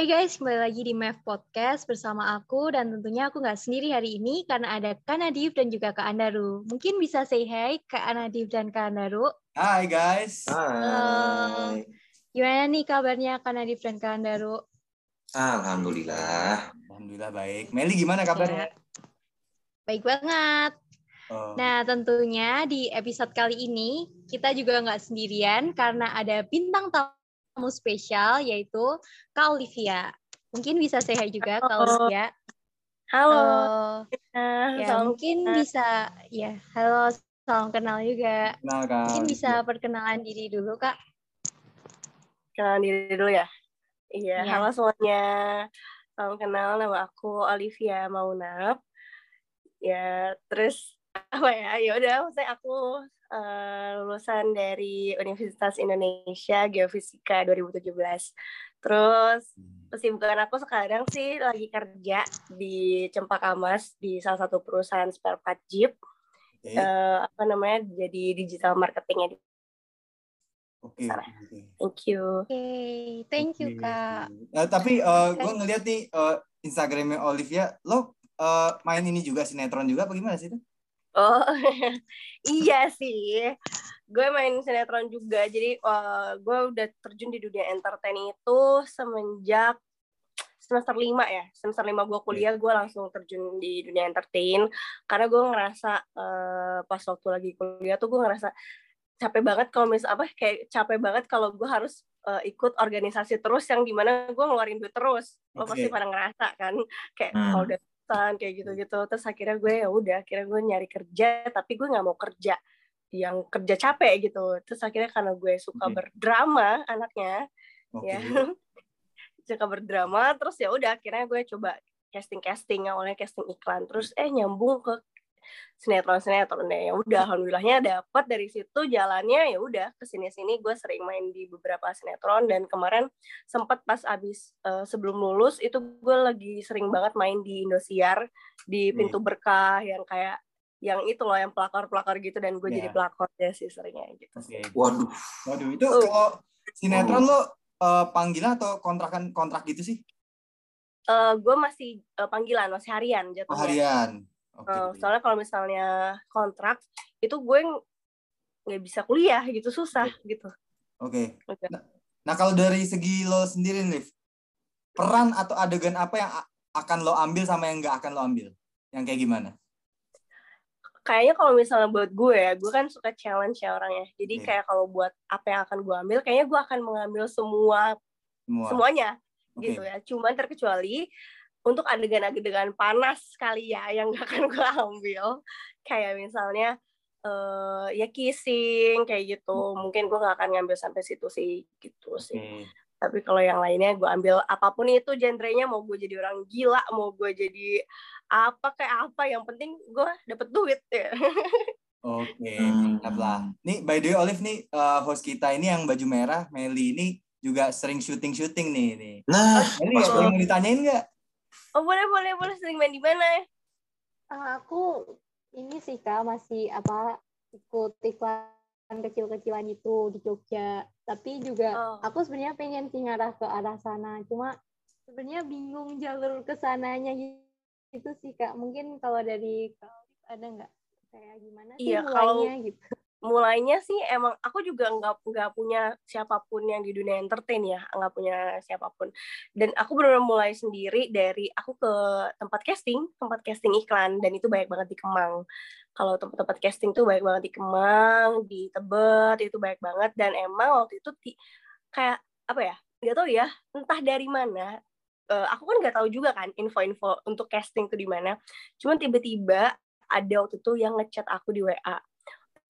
Hai guys, kembali lagi di MEF Podcast bersama aku dan tentunya aku nggak sendiri hari ini karena ada Kak Nadif dan juga Kak Andaru. Mungkin bisa say hi Kak Nadif dan Kak Andaru. Hai guys. Hai. Gimana nih kabarnya Kak Nadif dan Kak Andaru? Alhamdulillah. Alhamdulillah baik. Meli gimana kabarnya? Baik banget. Oh. Nah, tentunya di episode kali ini kita juga nggak sendirian karena ada bintang tamu spesial yaitu Kak Olivia. Mungkin bisa hi juga Kak Halo. Olivia. Halo. Halo. Ya, Salam mungkin kenal. bisa ya. Halo, salam kenal juga. Kenalkan. Mungkin bisa perkenalan diri dulu, Kak. kenalan diri dulu ya. Iya, Iya. halo semuanya. Salam kenal, nama aku Olivia Maunap. Ya, terus apa ya? Ya udah, maksudnya aku eh, lulusan dari Universitas Indonesia Geofisika 2017. Terus kesibukan aku sekarang sih lagi kerja di Cempaka Mas di salah satu perusahaan spare part Jeep. Oke. Eh, apa namanya? Jadi digital marketingnya. Oke. oke. Thank you. Oke, thank you. Kak. Eh, tapi gue ngeliat nih eh, Instagramnya Olivia, lo eh, main ini juga sinetron juga apa gimana sih itu? Oh, iya sih. Gue main sinetron juga. Jadi eh, gue udah terjun di dunia entertain itu semenjak semester lima ya. Semester lima gue kuliah, gue langsung terjun di dunia entertain. Karena gue ngerasa eh, pas waktu lagi kuliah tuh gue ngerasa capek banget kalau mis apa kayak capek banget kalau gue harus eh, ikut organisasi terus yang di mana gue ngeluarin duit terus. Lo pasti pada ngerasa kan kayak Hmm. kalau udah bosan, kayak gitu-gitu terus akhirnya gue ya udah akhirnya gue nyari kerja tapi gue nggak mau kerja yang kerja capek gitu terus akhirnya karena gue suka Oke. berdrama anaknya Oke. ya suka berdrama terus ya udah akhirnya gue coba casting casting awalnya casting iklan terus eh nyambung ke sinetron sinetron deh ya udah alhamdulillahnya dapat dari situ jalannya ya udah ke sini sini gue sering main di beberapa sinetron dan kemarin sempat pas abis eh, sebelum lulus itu gue lagi sering banget main di Indosiar di pintu berkah yang kayak yang itu loh yang pelakor-pelakor gitu dan gue Ya. jadi pelakornya sih seringnya gitu Oke. Waduh. Waduh, itu Oh. kalau sinetron lo eh, panggilan atau kontrakan kontrak gitu sih? Eh, gue masih eh, panggilan masih harian Oh, jatuhnya harian. Oke. Eh, soalnya kalau misalnya kontrak itu gue ng- nggak bisa kuliah gitu susah gitu. Oke. Oke. Nah, nah, kalau dari segi lo sendiri, Liv, peran atau adegan apa yang akan lo ambil sama yang nggak akan lo ambil? Yang kayak gimana? Kayaknya kalau misalnya buat gue ya, gue kan suka challenge ya orangnya. Jadi Oke. kayak kalau buat apa yang akan gue ambil, kayaknya gue akan mengambil semua Semua. semuanya Oke. gitu ya. Cuman terkecuali untuk adegan-adegan panas kali ya yang gak akan gue ambil. Kayak misalnya eh ya kissing kayak gitu. Mungkin gue gak akan ngambil sampai situ sih gitu sih. Oke. tapi kalau yang lainnya gue ambil apa pun itu genrenya mau gue jadi orang gila mau gue jadi apa kayak apa yang penting gue dapet duit ya Oke, Hmm. mantap lah. Nih, by the way, Olive nih, uh, host kita ini yang baju merah, Meli ini juga sering syuting-syuting nih. nih. Nah, Meli, ada yang mau ditanyain nggak? Oh boleh boleh boleh sering main di mana Ah, aku ini sih, Kak, masih apa ikut iklan kecil-kecilan itu di Jogja. Tapi juga Oh. aku sebenarnya pengen sih ngarah ke arah sana. Cuma sebenarnya bingung jalur ke sananya gitu sih, Kak. Mungkin kalau dari Kak ada nggak kayak gimana sih Iya, kalau- mulainya gitu? Mulainya sih emang aku juga nggak nggak punya siapa pun yang di dunia entertain ya nggak punya siapa pun. Dan aku benar mulai sendiri dari aku ke tempat casting tempat casting iklan dan itu banyak banget di Kemang. Kalau tempat-tempat casting tuh banyak banget di Kemang di Tebet itu banyak banget. Dan emang waktu itu ti- kayak apa ya nggak tahu ya entah dari mana eh, aku kan nggak tahu juga kan info-info untuk casting tuh di mana. Cuman tiba-tiba ada waktu itu yang ngechat aku di WA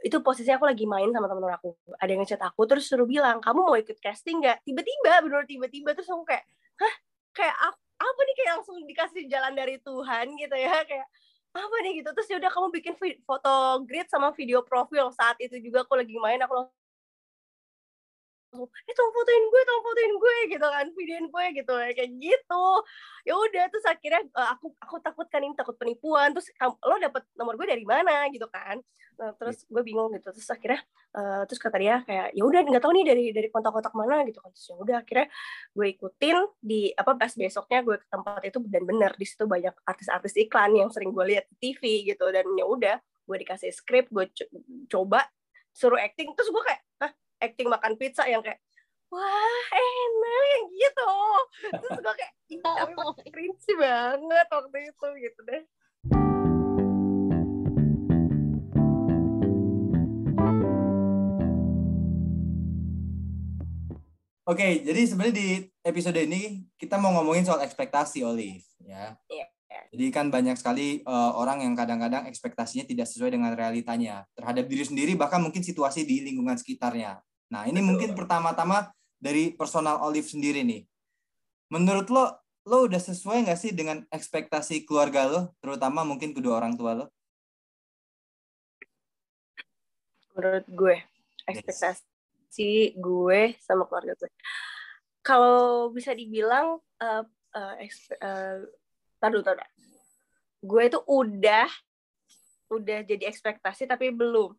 itu posisinya aku lagi main sama temen-temen aku. Ada yang ngechat aku terus suruh bilang kamu mau ikut casting nggak? Tiba-tiba bener tiba-tiba terus aku kayak hah? Kayak ap- apa nih? Kayak langsung dikasih jalan dari Tuhan gitu ya kayak apa nih? Gitu. Terus ya udah kamu bikin foto grid sama video profil. Saat itu juga aku lagi main aku langsung eh tolong fotoin gue tolong fotoin gue gitu kan videoin gue gitu kayak gitu. Ya udah terus akhirnya uh, aku aku takut kan ini takut penipuan terus lo dapet nomor gue dari mana gitu kan. Nah, terus gue bingung gitu terus akhirnya uh, terus kata dia kayak ya udah nggak tahu nih dari dari kontak-kontak mana gitu kan. Terus ya udah akhirnya gue ikutin di apa pas besoknya gue ke tempat itu dan bener di situ banyak artis-artis iklan yang sering gue lihat di TV gitu. Dan ya udah gue dikasih skrip gue coba suruh acting terus gue kayak Hah, acting makan pizza yang kayak wah enak yang gitu terus gue kayak tapi cringe banget waktu itu gitu deh Oke, okay, jadi sebenarnya di episode ini kita mau ngomongin soal ekspektasi, Olive, ya. Iya. Jadi kan banyak sekali uh, orang yang kadang-kadang ekspektasinya tidak sesuai dengan realitanya terhadap diri sendiri, bahkan mungkin situasi di lingkungan sekitarnya. Nah, ini Betul. mungkin pertama-tama dari personal Olive sendiri nih. Menurut lo, lo udah sesuai nggak sih dengan ekspektasi keluarga lo, terutama mungkin kedua orang tua lo? Menurut gue, ekspektasi yes. gue sama keluarga gue. Kalau bisa dibilang, uh, uh, uh, taruh taruh. Gue itu udah, udah jadi ekspektasi tapi belum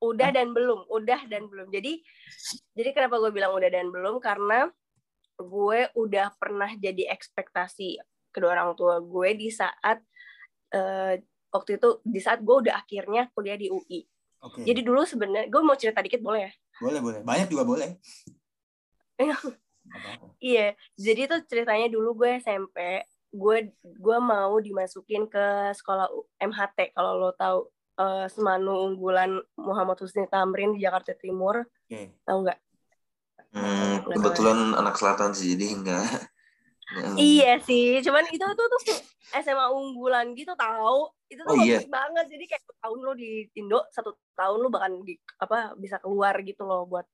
udah dan belum udah dan belum. Jadi jadi kenapa gue bilang udah dan belum? Karena gue udah pernah jadi ekspektasi kedua orang tua gue di saat uh, waktu itu di saat gue udah akhirnya kuliah di UI okay. jadi dulu sebenarnya gue mau cerita dikit boleh ya? Boleh boleh. Banyak juga boleh. Iya. Jadi tuh ceritanya dulu gue SMP gue gue mau dimasukin ke sekolah MHT kalau lo tahu uh, Semanu unggulan Muhammad Husni Tamrin di Jakarta Timur. Okay. Tahu nggak? Hmm, kebetulan anak selatan sih, jadi enggak. Iya sih, cuman itu tuh tuh SMA unggulan gitu tahu. Itu tuh oh, iya. banget. Jadi kayak tahun lo di Indo, satu tahun lo bahkan di apa bisa keluar gitu loh buat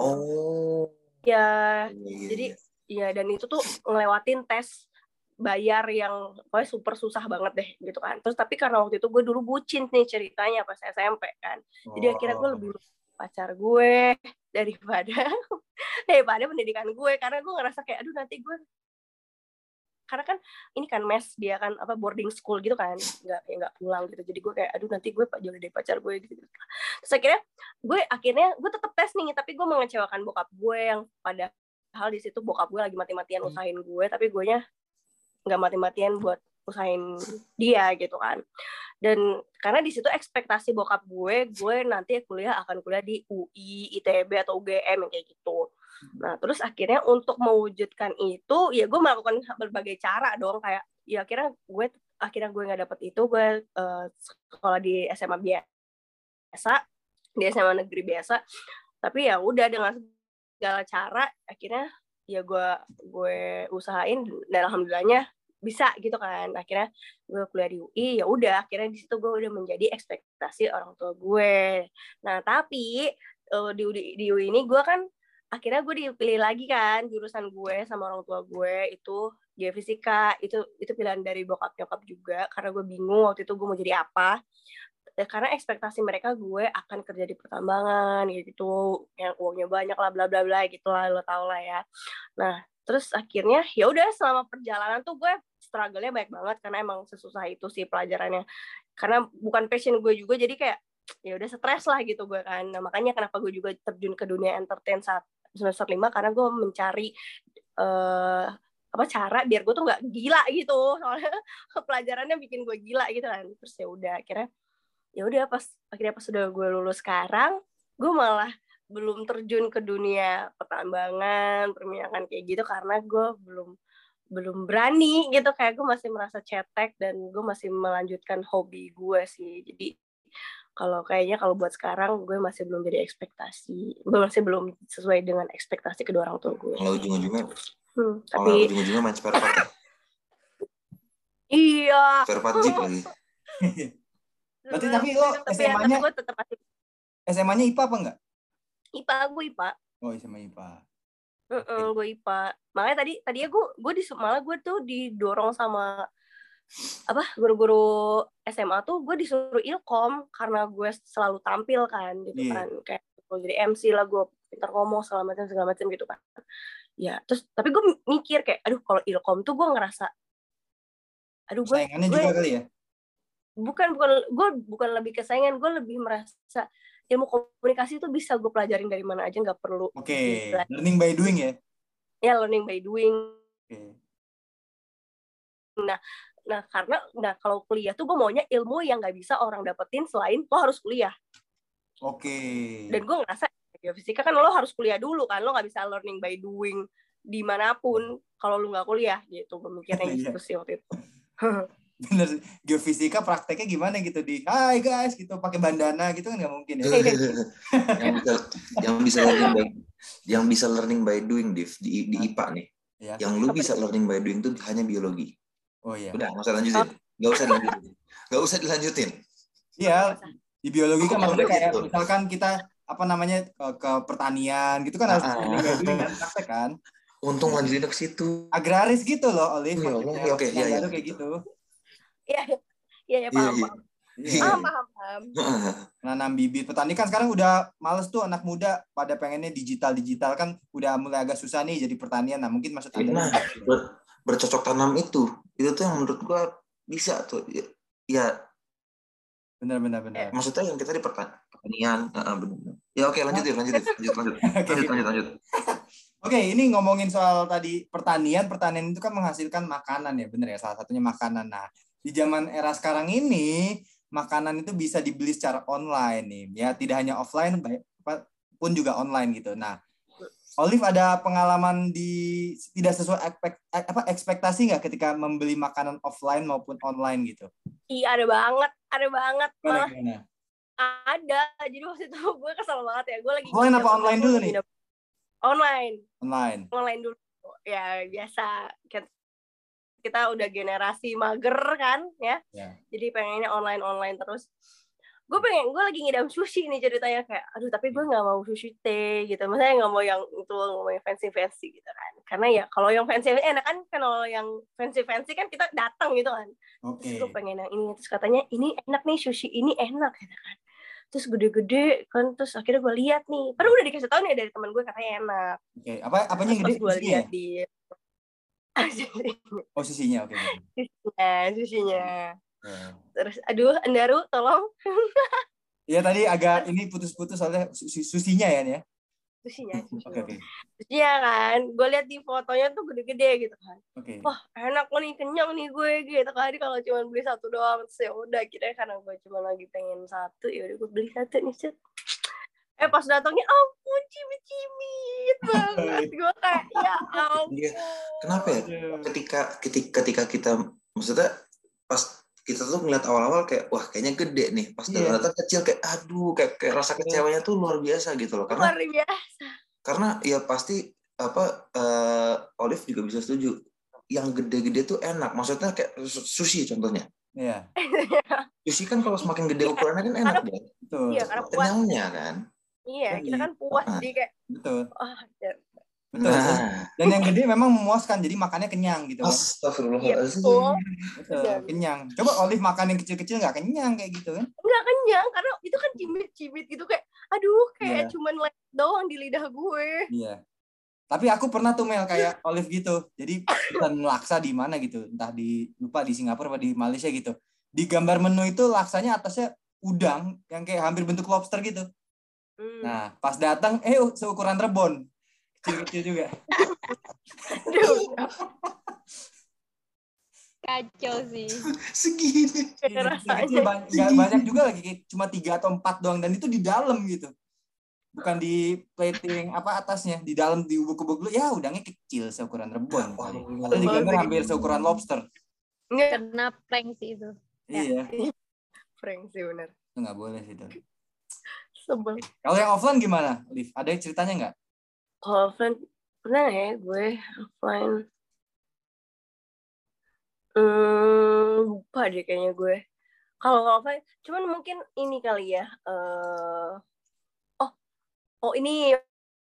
Oh. Ya, iya, jadi iya. ya dan itu tuh ngelewatin tes bayar yang pokoknya super susah banget deh gitu kan. Terus tapi karena waktu itu gue dulu bucin nih ceritanya pas SMP kan. Jadi akhirnya gue lebih pacar gue daripada daripada pendidikan gue. Karena gue ngerasa kayak aduh nanti gue karena kan ini kan mes dia kan apa boarding school gitu kan. Nggak ya nggak pulang gitu. Jadi gue kayak aduh nanti gue pak jauh dari pacar gue gitu, gitu. Terus akhirnya gue akhirnya gue tetap tes nih tapi gue mengecewakan bokap gue yang pada hal di situ bokap gue lagi mati-matian hmm. usahain gue tapi gue nya nggak mati-matian buat usahain dia gitu kan. Dan karena di situ ekspektasi bokap gue gue nanti kuliah akan kuliah di UI ITB atau UGM kayak gitu. Nah terus akhirnya untuk mewujudkan itu ya gue melakukan berbagai cara dong. Kayak ya akhirnya gue akhirnya gue nggak dapet itu gue uh, sekolah di SMA biasa di SMA negeri biasa. Tapi ya udah dengan segala cara akhirnya ya gue gue usahain dan alhamdulillahnya bisa gitu kan. Akhirnya gue kuliah di UI ya udah akhirnya di situ gue udah menjadi ekspektasi orang tua gue. Nah tapi uh, di, di di UI ini gue kan akhirnya gue dipilih lagi kan jurusan gue sama orang tua gue itu geofisika itu itu pilihan dari bokap nyokap juga karena gue bingung waktu itu gue mau jadi apa ya, karena ekspektasi mereka gue akan kerja di pertambangan gitu. Yang uangnya banyak lah bla bla bla gitu lah lo tau lah ya. Nah terus akhirnya ya udah selama perjalanan tuh gue struggle-nya banyak banget karena emang sesusah itu sih pelajarannya. Karena bukan passion gue juga jadi kayak ya udah stres lah gitu gue kan. Nah makanya kenapa gue juga terjun ke dunia entertain saat semester lima karena gue mencari uh, apa cara biar gue tuh nggak gila gitu. Soalnya pelajarannya bikin gue gila gitu kan. Terus ya udah akhirnya ya udah pas akhirnya pas sudah gue lulus sekarang gue malah belum terjun ke dunia pertambangan perminyakan kayak gitu karena gue belum belum berani gitu. Kayak gue masih merasa cetek dan gue masih melanjutkan hobi gue sih. Jadi kalau kayaknya kalau buat sekarang gue masih belum jadi ekspektasi gue masih belum sesuai dengan ekspektasi kedua orang tua gue. Kalau ujung-ujungnya? Hmm, tapi ujung-ujungnya main spare part ya? iya. Spare part jeep lagi Berarti tapi lo SMA-nya SMA-nya IPA apa enggak? IPA gue IPA. Oh, SMA IPA. Uh -uh, gue IPA. Makanya tadi tadi ya gue gue di malah gue tuh didorong sama apa guru-guru SMA tuh gue disuruh ilkom karena gue selalu tampil kan gitu yeah. kan kayak gue jadi MC lah gue pintar ngomong segala macam segala macam gitu kan ya terus tapi gue mikir kayak aduh kalau ilkom tuh gue ngerasa aduh gue Saingannya juga kali ya. Bukan bukan gue bukan lebih kesayangan gue lebih merasa ilmu komunikasi itu bisa gue pelajarin dari mana aja nggak perlu Oke, bela- learning by doing ya. ya learning by doing Oke. nah karena nah kalau kuliah tuh gue maunya ilmu yang nggak bisa orang dapetin selain lo harus kuliah Oke. dan gue ngerasa geofisika kan lo harus kuliah dulu kan lo nggak bisa learning by doing di mana pun kalau lu nggak kuliah gitu mikirnya Iya. gitu sih waktu itu Bener. Geofisika prakteknya gimana gitu di Hai guys gitu pakai bandana gitu kan nggak mungkin ya. yang bisa yang bisa learning by yang bisa learning by doing Div, di di IPA nih. Ya. Yang lu bisa learning by doing itu hanya biologi. Oh iya. Udah, nggak usah lanjutin. Nggak usah dilanjutin. Nggak usah dilanjutin. Iya, di biologi kan maksudnya kayak gitu. misalkan kita apa namanya ke, ke pertanian gitu kan harus Ah. learning by doing kan praktek kan. Untung lanjutin ke situ. Agraris gitu loh Olive ya. Oke, iya. baru kayak gitu. Iya iya ya, Iya, paham iya. paham Iya. paham paham paham nanam bibit petani kan sekarang udah males tuh anak muda pada pengennya digital digital kan udah mulai agak susah nih jadi pertanian nah mungkin maksud anda Nah, ber- bercocok tanam itu, itu tuh yang menurut gua bisa tuh. Ya, ya benar benar benar maksudnya yang kita di pertan- pertanian. Heeh, benar. Ya oke, lanjut ya, lanjut ya, lanjut, lanjut. Oke. Lanjut, lanjut, lanjut. Oke, ini ngomongin soal tadi pertanian, pertanian itu kan menghasilkan makanan ya, bener ya, salah satunya makanan. Nah, di zaman era sekarang ini, makanan itu bisa dibeli secara online nih, ya tidak hanya offline, pun juga online gitu. Nah, Olive ada pengalaman di tidak sesuai ekspek- apa ekspektasi nggak ketika membeli makanan offline maupun online gitu? iya ada banget ada banget malah ada jadi waktu itu gue kesel banget ya gue lagi Offline apa online dulu nih? online Online. online dulu ya biasa kita udah generasi mager kan ya Ya. jadi pengennya online online terus gue pengen gue lagi ngidam sushi nih ceritanya kayak aduh tapi gue nggak mau sushi teh gitu maksudnya nggak mau yang itu nggak mau yang fancy fancy gitu kan karena ya kalau yang fancy enak kan kalau yang fancy fancy kan kita datang gitu kan Oke. terus gue pengen yang ini terus katanya ini enak nih sushi ini enak gitu kan terus gede-gede kan terus akhirnya gue lihat nih padahal udah dikasih tau nih dari teman gue katanya enak Oke, apa apanya pas gede? gue Susinya ya? lihat di Oh, susinya. Oke. oke. sushinya sushinya Ya. terus aduh Andaru tolong Iya tadi agak ini putus-putus soalnya su- su- susinya ya nih ya. sushinya Oke oke. sushinya kan gue lihat di fotonya tuh gede-gede gitu kan Oke. wah enak nih kenyang nih gue gitu kan kalau cuma beli satu doang terus ya udah kira karena gue cuma lagi pengen satu ya udah gue beli satu nih set eh pas datangnya ampun cimit-cimit banget. Gue kayak ya ampun. Iya. Kenapa ya? Ketika ketika ketika kita maksudnya pas kita tuh ngeliat awal-awal kayak wah kayaknya gede nih. Pas Iya. ternyata kecil kayak aduh kayak, kayak rasa kecewanya tuh luar biasa gitu loh. Karena luar biasa. karena ya pasti apa eh, Olive juga bisa setuju yang gede-gede tuh enak. Maksudnya kayak su- sushi contohnya. Iya. sushi kan kalau semakin gede ukurannya kan enak deh. Iya, karena puas. kenyangnya kan iya kita kan puas Ah. jadi kayak Betul. ah ya. Betul. nah Dan yang gede memang memuaskan jadi makannya kenyang gitu kan. Iya, astagfirullahaladzim betul. Betul. Kenyang. Coba Olive makan yang kecil-kecil nggak kenyang kayak gitu kan. nggak kenyang karena itu kan cimit-cimit gitu kayak aduh kayak Iya. cuman lewat doang di lidah gue Iya. Tapi aku pernah tuh Mel kayak Olive gitu. Jadi pesan laksa di mana gitu, entah di lupa di Singapura apa di Malaysia gitu. Di gambar menu itu laksanya atasnya udang yang kayak hampir bentuk lobster gitu. Hmm. Nah, pas datang eh seukuran rebon. Kecil-kecil juga. Kacau sih. segini kayak Kecil-kecil rasanya ba- nggak banyak juga lagi cuma tiga atau empat doang dan itu di dalam gitu. Bukan di plating apa atasnya, di dalam di ubuk-ubuk dulu ya udangnya kecil seukuran rebon. Atau di gambar hampir seukuran lobster. nggak Kena prank sih itu. Iya, prank sih bener itu nggak boleh sih itu. Sebel. Kalau yang offline gimana, Liv? Ada ceritanya nggak? kalau offline pernah nggak ya gue offline. Hmm, lupa deh kayaknya gue. Kalau offline cuman mungkin ini kali ya eh oh oh ini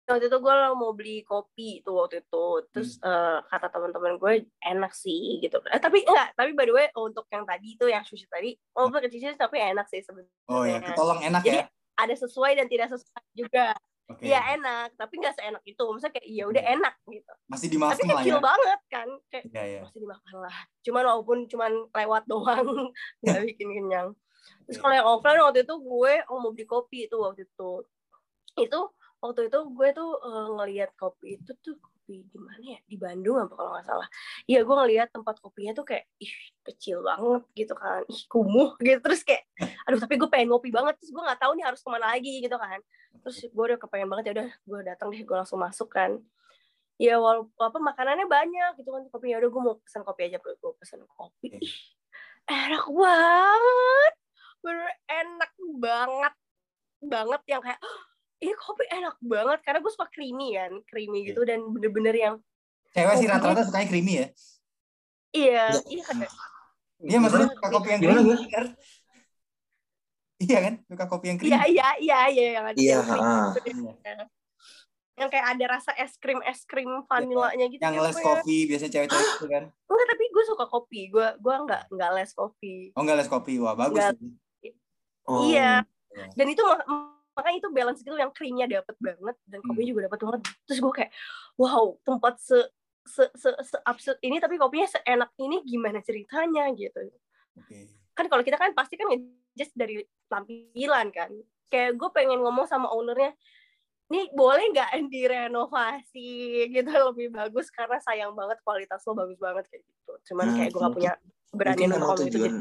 waktu itu gue mau beli kopi tuh waktu itu. Terus eh, kata teman-teman gue enak sih gitu. Eh, tapi enggak tapi by the way untuk yang tadi itu yang sushi tadi walaupun kecil tapi enak sih sebenarnya Oh ya, ketolong enak Jadi, ya. Ada sesuai dan tidak sesuai juga Oke. Iya enak, tapi nggak seenak itu. Maksudnya kayak iya udah Iya. enak gitu. Masih Tapi dimaafkan lah ya. kecil banget kan, kayak Iya, iya. masih dimakan lah. Cuman walaupun cuman lewat doang, nggak bikin kenyang. Terus kalau yang offline waktu itu gue oh mau beli kopi itu waktu itu. Itu waktu itu gue tuh eh, ngelihat kopi itu tuh kopi di mana ya? Di Bandung apa kalau nggak salah. Iya gue ngelihat tempat kopinya tuh kayak ih kecil banget gitu kan. Ih kumuh gitu terus kayak aduh tapi gue pengen ngopi banget terus gue nggak tahu nih harus ke mana lagi gitu kan terus gue udah kepengen banget ya udah gue datang deh gue langsung masuk kan ya walaupun apa makanannya banyak gitu kan kopinya udah gue mau pesan kopi aja gue pesan kopi Oke. Ih, enak banget bener enak banget banget yang kayak "Oh, ini kopi enak banget karena gue suka creamy kan creamy gitu dan bener-bener yang Cewek sih rata-rata sukanya creamy ya. iya Ya. iya kayak Iya maksudnya suka kopi yang Gimana, creamy. Ger. Iya kan? Suka kopi yang creamy. iya iya iya iya yang ada Iya, yang ah. gitu. Iya. yang kayak ada rasa es krim es krim vanilanya gitu Yang less pokoknya. coffee biasanya cewek-cewek itu kan. Enggak, tapi gue suka kopi. Gue gua enggak enggak les kopi. Oh enggak less coffee. Wah, bagus. Enggak. Oh. Iya. Iya. Dan itu makanya itu balance gitu yang krimnya dapet banget dan kopinya Hmm. juga dapet banget. Terus gue kayak, wow, tempat se se se, se absurd ini tapi kopinya seenak ini gimana ceritanya gitu. Oke. Kan kalau kita kan pasti kan just dari tampilan kan. Kayak gue pengen ngomong sama ownernya, nih boleh nggak direnovasi gitu lebih bagus karena sayang banget kualitas lo bagus banget kayak gitu. Cuman Hmm, kayak gue gak punya berani ngomong itu. tujuan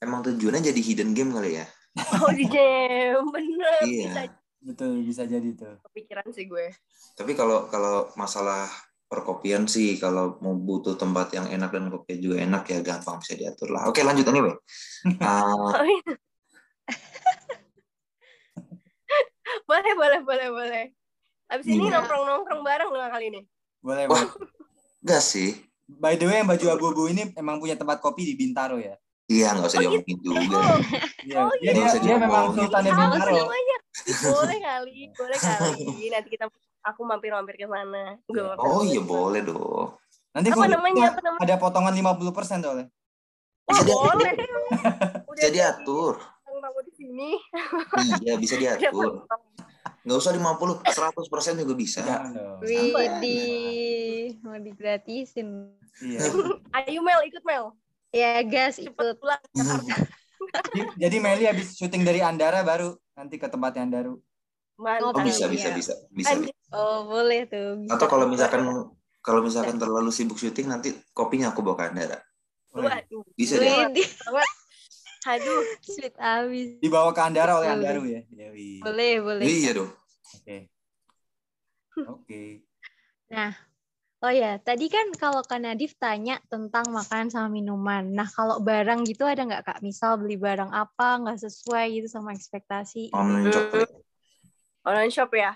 emang tujuannya jadi hidden game kali ya. Oh di jam, bener Iya. bisa Betul, bisa jadi tuh. kepikiran sih gue. Tapi kalau kalau masalah perkopian sih kalau mau butuh tempat yang enak dan kopi juga enak ya gampang bisa diatur lah. Oke lanjut anyway. Ah, boleh boleh boleh boleh. Abis ini Iya. nongkrong nongkrong bareng nggak kali ini? Boleh, Wah. boleh. enggak sih. By the way, yang baju abu-abu ini emang punya tempat kopi di Bintaro ya. Iya nggak usah Oh, diomongin juga. Oh, Iya, Oh, dia, iya. dia, Bisa dia memang diomongin. sultannya apa Bintaro. sih namanya? Boleh kali, boleh kali. Nanti kita aku mampir-mampir ke sana. Iya. mampir Oh iya sana. boleh dong. Nanti Apa namanya? Apa namanya? ada potongan 50% oleh. Wah, Bisa diatur. boleh. Udah Bisa diatur. Yang tamu di sini. Iya bisa diatur. Nggak usah 50, 100% juga bisa. Widih, mau digratisin. Iya. Ayo Mel, ikut Mel. Ya gas Cepet ikut. pulang ke Jakarta. Jadi, jadi Meli habis syuting dari Andara baru nanti ke tempat yang baru. Mantap. Oh bisa Iya. bisa bisa bisa. Anjir. Oh boleh tuh. Bisa. Atau kalau misalkan kalau misalkan terlalu sibuk syuting nanti kopinya aku bawa ke Andara. Waduh. Bisa deh. Aduh. sweet abis. Dibawa ke Andara oleh. Andaru ya. Iya, wih. Boleh, boleh. Iya dong. Oke. Oke. Oh ya, tadi kan kalau Kak Nadif tanya tentang makanan sama minuman. Nah, kalau barang gitu ada nggak Kak? Misal beli barang apa nggak sesuai gitu sama ekspektasi. Online shop kali. Online shop ya?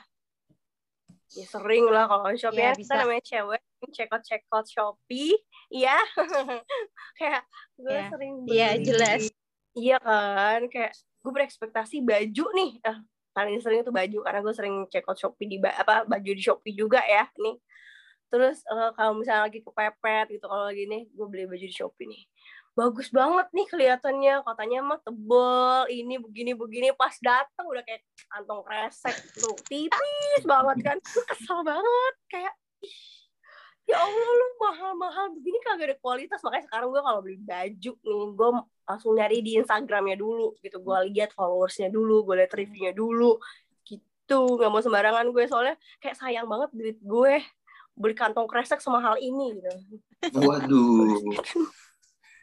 Ya sering lah kalau online shop Iya, ya. bisa. Kita namanya cewek, check out check out Shopee. Iya. kayak gue Iya. sering Iya, beli. jelas. Iya kan, kayak gue berekspektasi baju nih. Ah, paling sering itu baju karena gue sering check out Shopee di ba- apa baju di Shopee juga ya nih. Terus eh, kalau misalnya lagi kepepet gitu kalau lagi nih gue beli baju di Shopee nih. Bagus banget nih kelihatannya, katanya mah tebel, ini begini begini. Pas datang udah kayak kantong kresek tuh, tipis banget kan. Kesel banget. Kayak ya Allah lu mahal-mahal. Begini kagak ada kualitas. Makanya sekarang gue kalau beli baju nih gue langsung nyari di Instagramnya dulu gitu. Gue lihat followersnya dulu gue lihat reviewnya dulu. Gitu. Nggak mau sembarangan gue. Soalnya kayak sayang banget duit gue beli kantong kresek semahal ini gitu Waduh.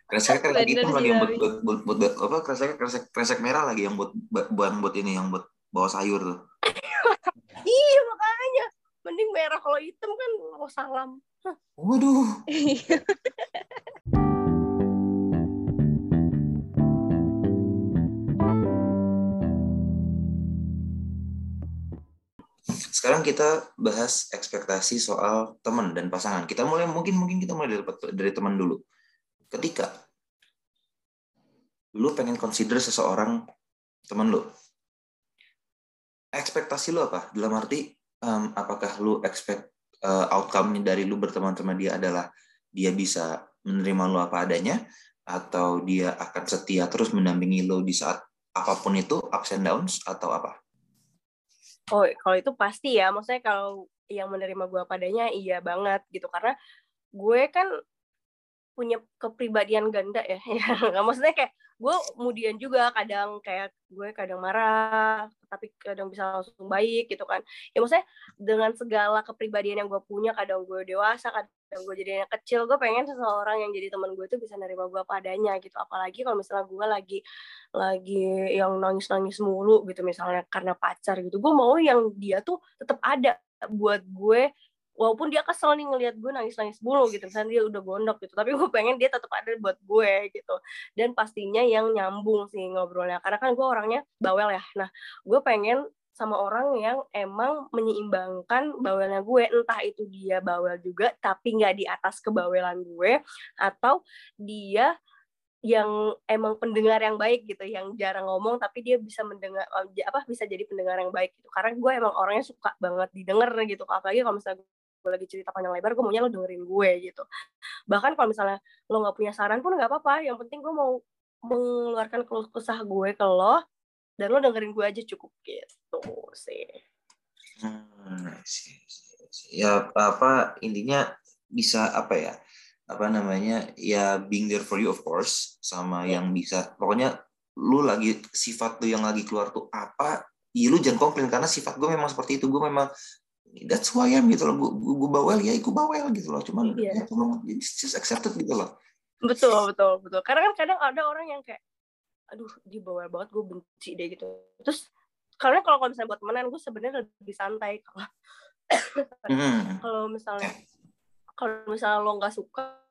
Kresek kresek Bener itu sih, lagi yang buat buat, buat, buat, buat- apa kresek kresek kresek merah lagi yang buat buat buat ini yang buat bawa sayur tuh. iya makanya mending merah kalau hitam kan mau salam Waduh. Sekarang kita bahas ekspektasi soal teman dan pasangan. Kita mulai mungkin mungkin kita mulai dari, dari teman dulu. Ketika lu pengen consider seseorang teman lu, ekspektasi lu apa? Dalam arti em, apakah lu expect eh, outcome dari lu berteman sama dia adalah dia bisa menerima lu apa adanya atau dia akan setia terus mendampingi lu di saat apa pun itu ups and downs atau apa? Oh kalau itu pasti ya. Maksudnya kalau yang menerima gue padanya iya banget gitu. Karena gue kan punya kepribadian ganda ya. Ya maksudnya kayak gue kemudian juga kadang kayak gue kadang marah tapi kadang bisa langsung baik gitu kan. Ya maksudnya dengan segala kepribadian yang gue punya kadang gue dewasa kadang gue jadi anak kecil gue pengen seseorang yang jadi teman gue tuh bisa nerima gue padanya gitu. Apalagi kalau misalnya gue lagi lagi yang nangis nangis mulu gitu misalnya karena pacar gitu. Gue mau yang dia tuh tetap ada buat gue walaupun dia kesel nih ngelihat gue nangis-nangis mulu gitu misalnya dia udah gondok gitu tapi gue pengen dia tetap ada buat gue gitu. Dan pastinya yang nyambung sih ngobrolnya karena kan gue orangnya bawel ya. Nah gue pengen sama orang yang emang menyeimbangkan bawelnya gue entah itu dia bawel juga tapi nggak di atas kebawelan gue atau dia yang emang pendengar yang baik gitu yang jarang ngomong tapi dia bisa mendengar apa bisa jadi pendengar yang baik gitu. Karena gue emang orangnya suka banget didengar gitu apalagi kalau misalnya gue lagi cerita panjang lebar gue maunya lo dengerin gue gitu. Bahkan kalau misalnya lo nggak punya saran pun nggak apa-apa yang penting gue mau mengeluarkan keluh kesah gue ke lo dan lo dengerin gue aja cukup gitu sih. Hmm, ya apa intinya bisa apa ya apa namanya ya being there for you of course sama yeah. yang bisa pokoknya lu lagi sifat lu yang lagi keluar tuh apa ya lu jangan komplain karena sifat gue memang seperti itu. Gue memang that's who I am gitu loh. Gue, gue bawel ya gue bawel gitu loh. Cuman yeah. ya tolong just accepted gitu loh. Betul betul betul. Karena kan kadang ada orang yang kayak aduh dia bawel banget gue benci deh gitu. Terus karena kalau misalnya buat temenan gue sebenarnya lebih santai kalau hmm. kalau misalnya kalau misalnya lo nggak suka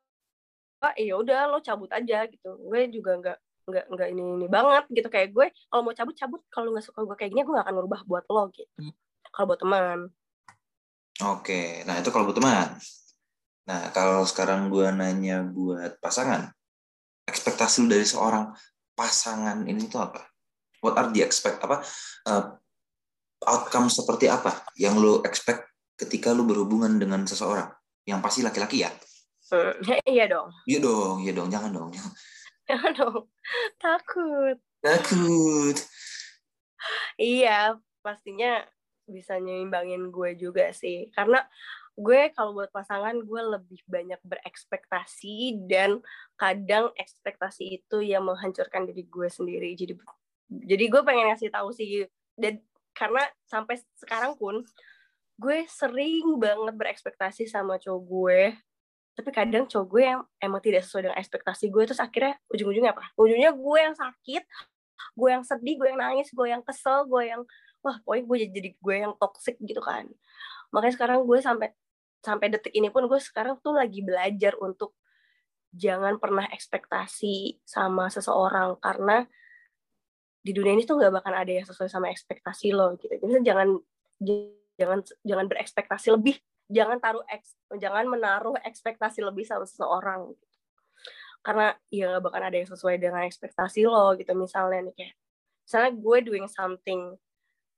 ya udah lo cabut aja gitu. Gue juga nggak nggak nggak ini ini banget gitu. Kayak gue kalau mau cabut cabut. Kalau nggak suka gue kayak gini gue gak akan merubah buat lo gitu. Hmm. kalau buat teman Oke, nah itu kalau buat teman. Nah, kalau sekarang gue nanya buat pasangan, ekspektasi lu dari seorang pasangan ini tuh apa? What are the expect apa uh, outcome seperti apa yang lu expect ketika lu berhubungan dengan seseorang? Yang pasti laki-laki ya? Hmm, iya dong. Iya dong, iya dong, jangan dong. Jangan dong, takut. Takut. iya, pastinya bisa nyimbangin gue juga sih. Karena gue kalau buat pasangan gue lebih banyak berekspektasi dan kadang ekspektasi itu yang menghancurkan diri gue sendiri. Jadi jadi gue pengen ngasih tahu sih dan karena sampai sekarang pun gue sering banget berekspektasi sama cowok gue. Tapi kadang cowok gue yang emang tidak sesuai dengan ekspektasi gue terus akhirnya ujung-ujungnya apa? Ujungnya gue yang sakit gue yang sedih gue yang nangis gue yang kesel gue yang wah pokoknya gue jadi gue yang toxic gitu kan. Makanya sekarang gue sampai sampai detik ini pun gue sekarang tuh lagi belajar untuk jangan pernah ekspektasi sama seseorang karena di dunia ini tuh nggak bakal ada yang sesuai sama ekspektasi lo gitu. Jadi jangan jangan jangan berekspektasi lebih. Jangan taruh eks, jangan menaruh ekspektasi lebih sama seseorang gitu. karena ya gak bakal ada yang sesuai dengan ekspektasi lo gitu misalnya nih kayak misalnya gue doing something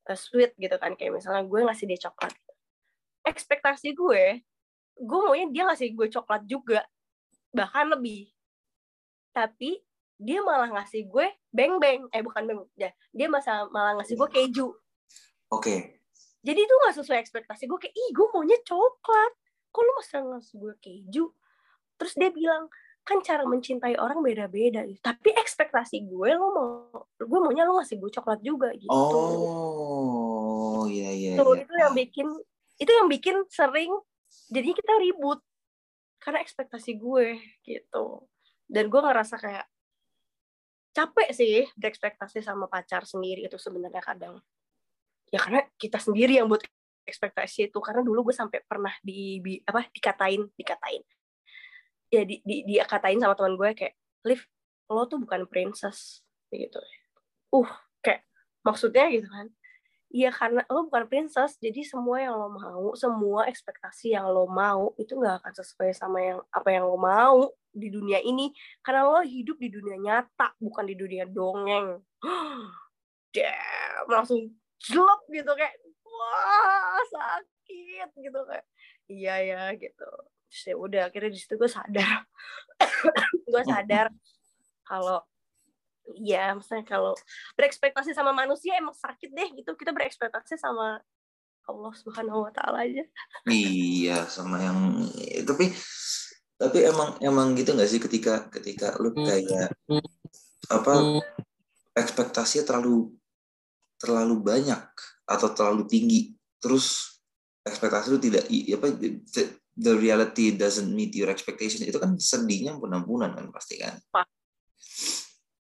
uh, sweet gitu kan. Kayak misalnya gue ngasih dia coklat. Ekspektasi gue gue maunya dia ngasih gue coklat juga. Bahkan lebih. Tapi dia malah ngasih gue beng beng eh bukan beng ya dia malah malah ngasih gue keju. Oke. Okay. jadi itu gak sesuai ekspektasi gue. Kayak ih gue maunya coklat. Kok lu masih ngasih gue keju? Terus dia bilang kan cara mencintai orang beda-beda gitu. Tapi ekspektasi gue lo mau gue maunya lo ngasih gue coklat juga gitu. Oh, iya iya. Tuh, iya. itu yang bikin itu yang bikin sering jadi kita ribut karena ekspektasi gue gitu. Dan gue ngerasa kayak capek sih berekspektasi sama pacar sendiri itu sebenarnya kadang. Ya karena kita sendiri yang buat ekspektasi itu karena dulu gue sampai pernah di apa dikatain dikatain ya di, di, dia katain sama teman gue kayak Liv lo tuh bukan princess gitu uh kayak maksudnya gitu kan Iya karena lo bukan princess, jadi semua yang lo mau, semua ekspektasi yang lo mau itu nggak akan sesuai sama yang apa yang lo mau di dunia ini. Karena lo hidup di dunia nyata, bukan di dunia dongeng. Damn, langsung jelek gitu kayak, wah sakit gitu kayak. Iya ya gitu terus ya udah akhirnya di situ gue sadar. Gue sadar kalau Iya, maksudnya kalau berekspektasi sama manusia emang sakit deh gitu. Kita berekspektasi sama Allah Subhanahu wa taala aja. Iya, sama yang tapi tapi emang emang gitu nggak sih ketika ketika lu kayak apa ekspektasinya terlalu terlalu banyak atau terlalu tinggi terus ekspektasi lu tidak apa the, reality doesn't meet your expectation. Itu kan sedihnya ampun-ampunan kan pasti kan?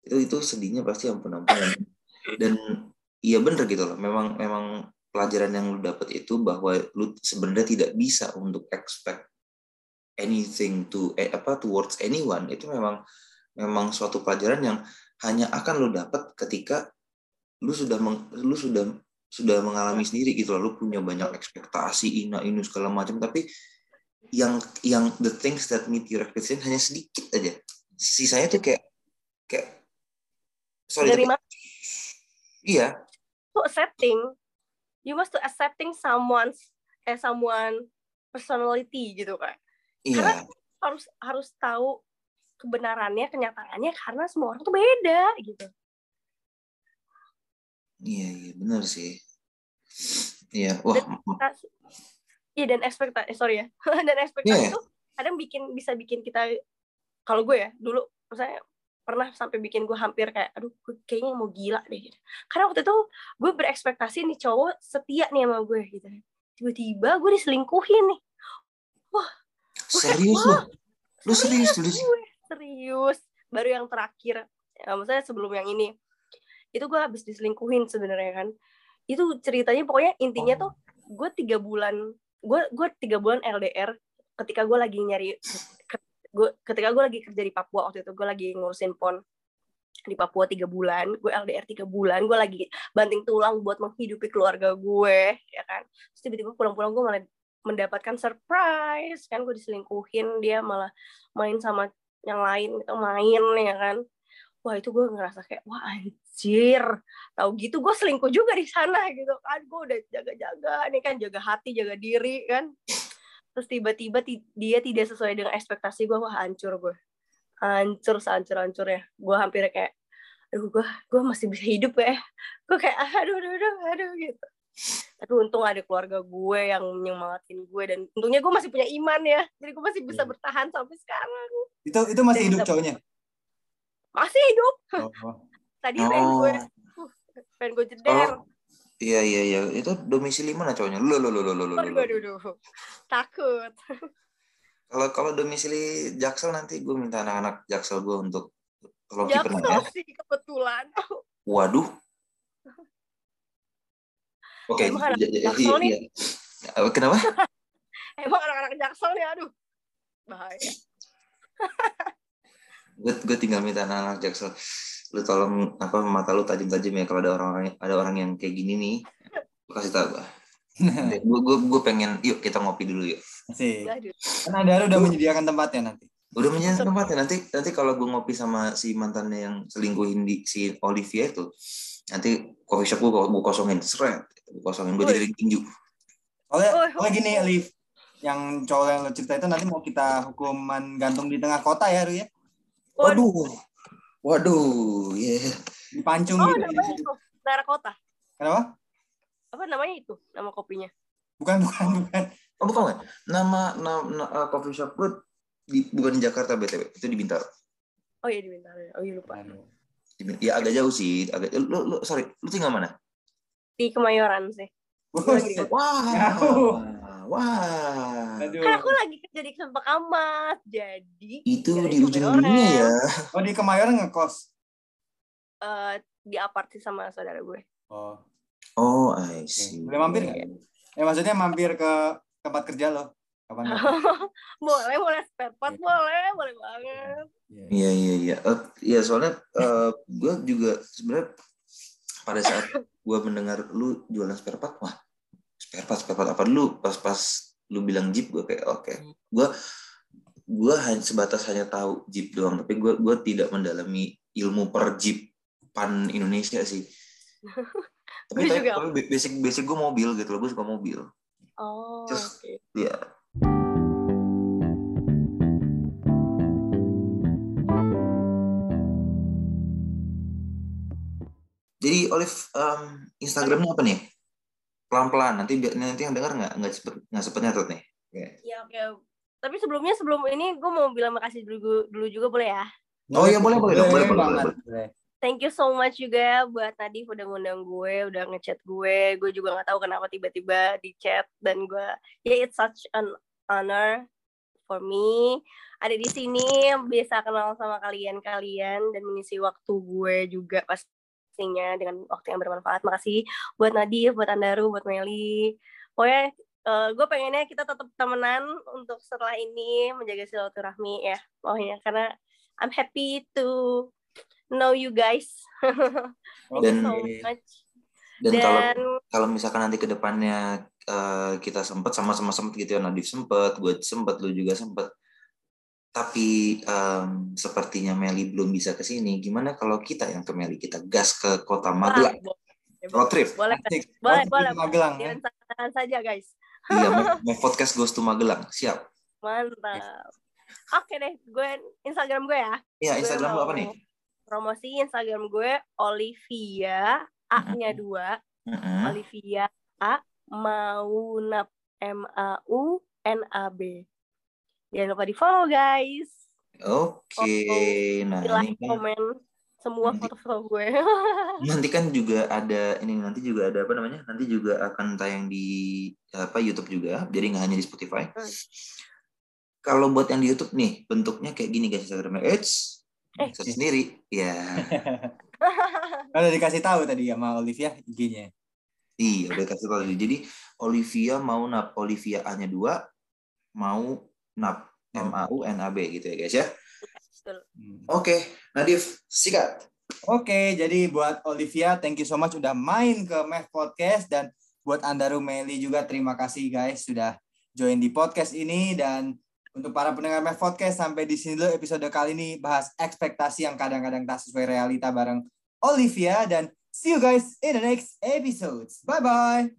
Itu itu sedihnya pasti ampun-ampunan dan iya bener gitu loh. Memang memang pelajaran yang lu dapat itu bahwa lu sebenarnya tidak bisa untuk expect anything to eh, apa towards anyone. Itu memang memang suatu pelajaran yang hanya akan lu dapat ketika lu sudah meng, lu sudah sudah mengalami sendiri gitu lalu punya banyak ekspektasi ina ini segala macam. Tapi yang yang the things that meet your expectation hanya sedikit aja. Sisanya tuh kayak kayak sorry Dari tapi, iya. To accepting. You must to accepting someone's eh someone personality gitu kan iya. Harus harus tahu kebenarannya kenyataannya karena semua orang tuh beda gitu. Iya iya benar sih. Iya wah ekspektasi iya dan ekspektasi eh, sorry ya. Dan ekspektasi Iya. itu kadang bikin bisa bikin kita kalau gue ya dulu misalnya pernah sampai bikin gue hampir kayak aduh gue kayaknya mau gila deh gitu. karena waktu itu gue berekspektasi nih cowok setia nih sama gue gitu. Tiba-tiba gue diselingkuhin nih. Serius lu? Lu serius gue serius. Baru yang terakhir ya, maksudnya sebelum yang ini. Itu gue habis diselingkuhin sebenarnya kan. Itu ceritanya pokoknya intinya Oh. tuh gue tiga bulan gue gue tiga bulan LDR ketika gue lagi nyari gue ketika gue lagi kerja di Papua waktu itu gue lagi ngurusin pon di Papua tiga bulan gue LDR tiga bulan gue lagi banting tulang buat menghidupi keluarga gue ya kan. Terus tiba-tiba pulang-pulang gue malah mendapatkan surprise kan gue diselingkuhin dia malah main sama yang lain itu main ya kan wah itu gue ngerasa kayak wah anjir. Tahu gitu gue selingkuh juga di sana gitu kan. Gue udah jaga-jaga nih kan? Jaga hati jaga diri kan? Terus tiba-tiba ti- dia tidak sesuai dengan ekspektasi gue wah hancur gue hancur sehancur hancurnya gue hampir kayak aduh gue gue masih bisa hidup ya. Gue kayak aduh aduh aduh aduh gitu. Tapi untung ada keluarga gue yang nyemangatin gue dan untungnya gue masih punya iman ya. Jadi gue masih bisa Iya. bertahan sampai sekarang. Itu itu masih Dan hidup cowoknya. Masih hidup. Oh, oh. tadi pengen gue oh. uh, pengen gue jeder. Iya iya iya. Itu domisili mana cowoknya? Lu lu, lu. aduh aduh aduh takut. Kalau kalau domisili jaksel nanti gue minta anak-anak jaksel gue untuk tolong kipernya ya Jaksel sih kebetulan. Waduh. Oke Emang anak Jaksel iya, nih? iya. Eh, kenapa? Emang anak-anak jaksel nih aduh. Bahaya gue gue tinggal minta anak-anak jaksel lu tolong apa mata lu tajam-tajam ya kalau ada orang ada orang yang kayak gini nih. Lu kasih tau gue gue gue gue pengen yuk kita ngopi dulu yuk. Aduh Kan Anda udah menyediakan tempatnya nanti. udah menjadi tempat ya nanti nanti kalau gue ngopi sama si mantannya yang selingkuhin di si Olivia itu nanti coffee shop gue gue kosongin. Seret. Gue kosongin. Gue jadi tinju. Soalnya, Oh, soalnya gini, Liv. Yang cowok yang lo cerita itu nanti mau kita hukuman gantung di tengah kota ya, Ru ya? Waduh. waduh. Waduh ya Dipancung oh gitu. namanya itu. Daerah kota. Kenapa? apa namanya itu? Nama kopinya. Bukan, bukan, bukan. oh bukan bukan. nama nama uh, coffee shop gue di, bukan di Jakarta btw itu di Bintaro. Oh iya di Bintaro oh iya lupa. Ya agak jauh sih. Agak lu, lu sorry. Lu tinggal mana? Di Kemayoran sih. Wah. Jauh. Wah Aduh. kan aku lagi kerja di Kesempakamat jadi itu di ujung Kemayoran. dunia ya Oh, di Kemayoran ngekos. eh, di apart sih sama saudara gue Oh. oh I see Boleh mampir nggak? Ya maksudnya mampir ke tempat kerja lo. Kapan? boleh boleh spare part boleh boleh banget Iya iya iya. Eh, Iya soalnya eh, gue juga sebenarnya pada saat gue mendengar lu jualan spare part, wah spare part spare part apa dulu pas pas lu bilang jeep gue kayak oke. Gue gue hanya sebatas hanya tahu jeep doang, tapi gue gue tidak mendalami ilmu per jeep pan Indonesia sih. tapi, tapi, juga. tapi basic basic gue mobil gitu loh, gue suka mobil. oh Terus- oke Iya. Jadi Olive um, Instagramnya apa nih? Pelan-pelan nanti nanti yang dengar nggak nggak cepet nggak cepet nyatet nih. Okay. Ya oke. Tapi sebelumnya sebelum ini gue mau bilang makasih dulu dulu juga boleh ya? Oh iya boleh boleh boleh boleh, boleh, boleh. Thank you so much juga buat Nadif udah ngundang gue, udah ngechat gue. Gue juga nggak tahu kenapa tiba-tiba di chat dan gue ya yeah, it's such an honor for me ada di sini bisa kenal sama kalian-kalian dan mengisi waktu gue juga pastinya dengan waktu yang bermanfaat. Makasih buat Nadif, buat Andaru, buat Meli. Pokoknya uh, gue pengennya kita tetap temenan untuk setelah ini menjaga silaturahmi ya pokoknya karena I'm happy to know you guys. Thank dan, you so much. Dan, dan kalau kalau misalkan nanti ke depannya uh, kita sempet sama-sama sempet gitu ya Nadif sempet, gue sempet, lu juga sempet. Tapi um, sepertinya Meli belum bisa ke sini. Gimana kalau kita yang ke Meli kita gas ke kota Magelang? Road trip. Boleh, Asik. boleh, boleh. Magelang, ya. Saja guys. Iya, mau, mau podcast Ghost to Magelang. Siap. Mantap. Oke deh, gue Instagram gue ya. Iya, Gue Instagram mau apa nih? Promosi Instagram gue Olivia A-nya dua, Mm-mm. Olivia A Maunab M A U N A B. Jangan lupa di follow guys. Oke, nah Di like, ini kan komen semua Nanti- foto-foto gue. nanti kan juga ada ini nanti juga ada apa namanya? Nanti juga akan tayang di apa YouTube juga, jadi nggak hanya di Spotify. Hmm. Kalau buat yang di YouTube nih, bentuknya kayak gini guys Instagramnya. Eits, Eh. saya sendiri. Ya, Kan udah dikasih tahu tadi sama Olivia IG-nya. iya udah kasih tahu. Jadi Olivia mau nap Olivia A-nya dua, mau NAB, M hmm. A U N A B gitu ya guys ya. Oke, okay. Nadif, sikat. Oke, okay, jadi buat Olivia, thank you so much sudah main ke Math Podcast dan buat Anda Rumeli juga terima kasih guys sudah join di podcast ini dan untuk para pendengar Math Podcast sampai di sini dulu episode kali ini bahas ekspektasi yang kadang-kadang tak sesuai realita bareng Olivia dan see you guys in the next episodes. Bye bye.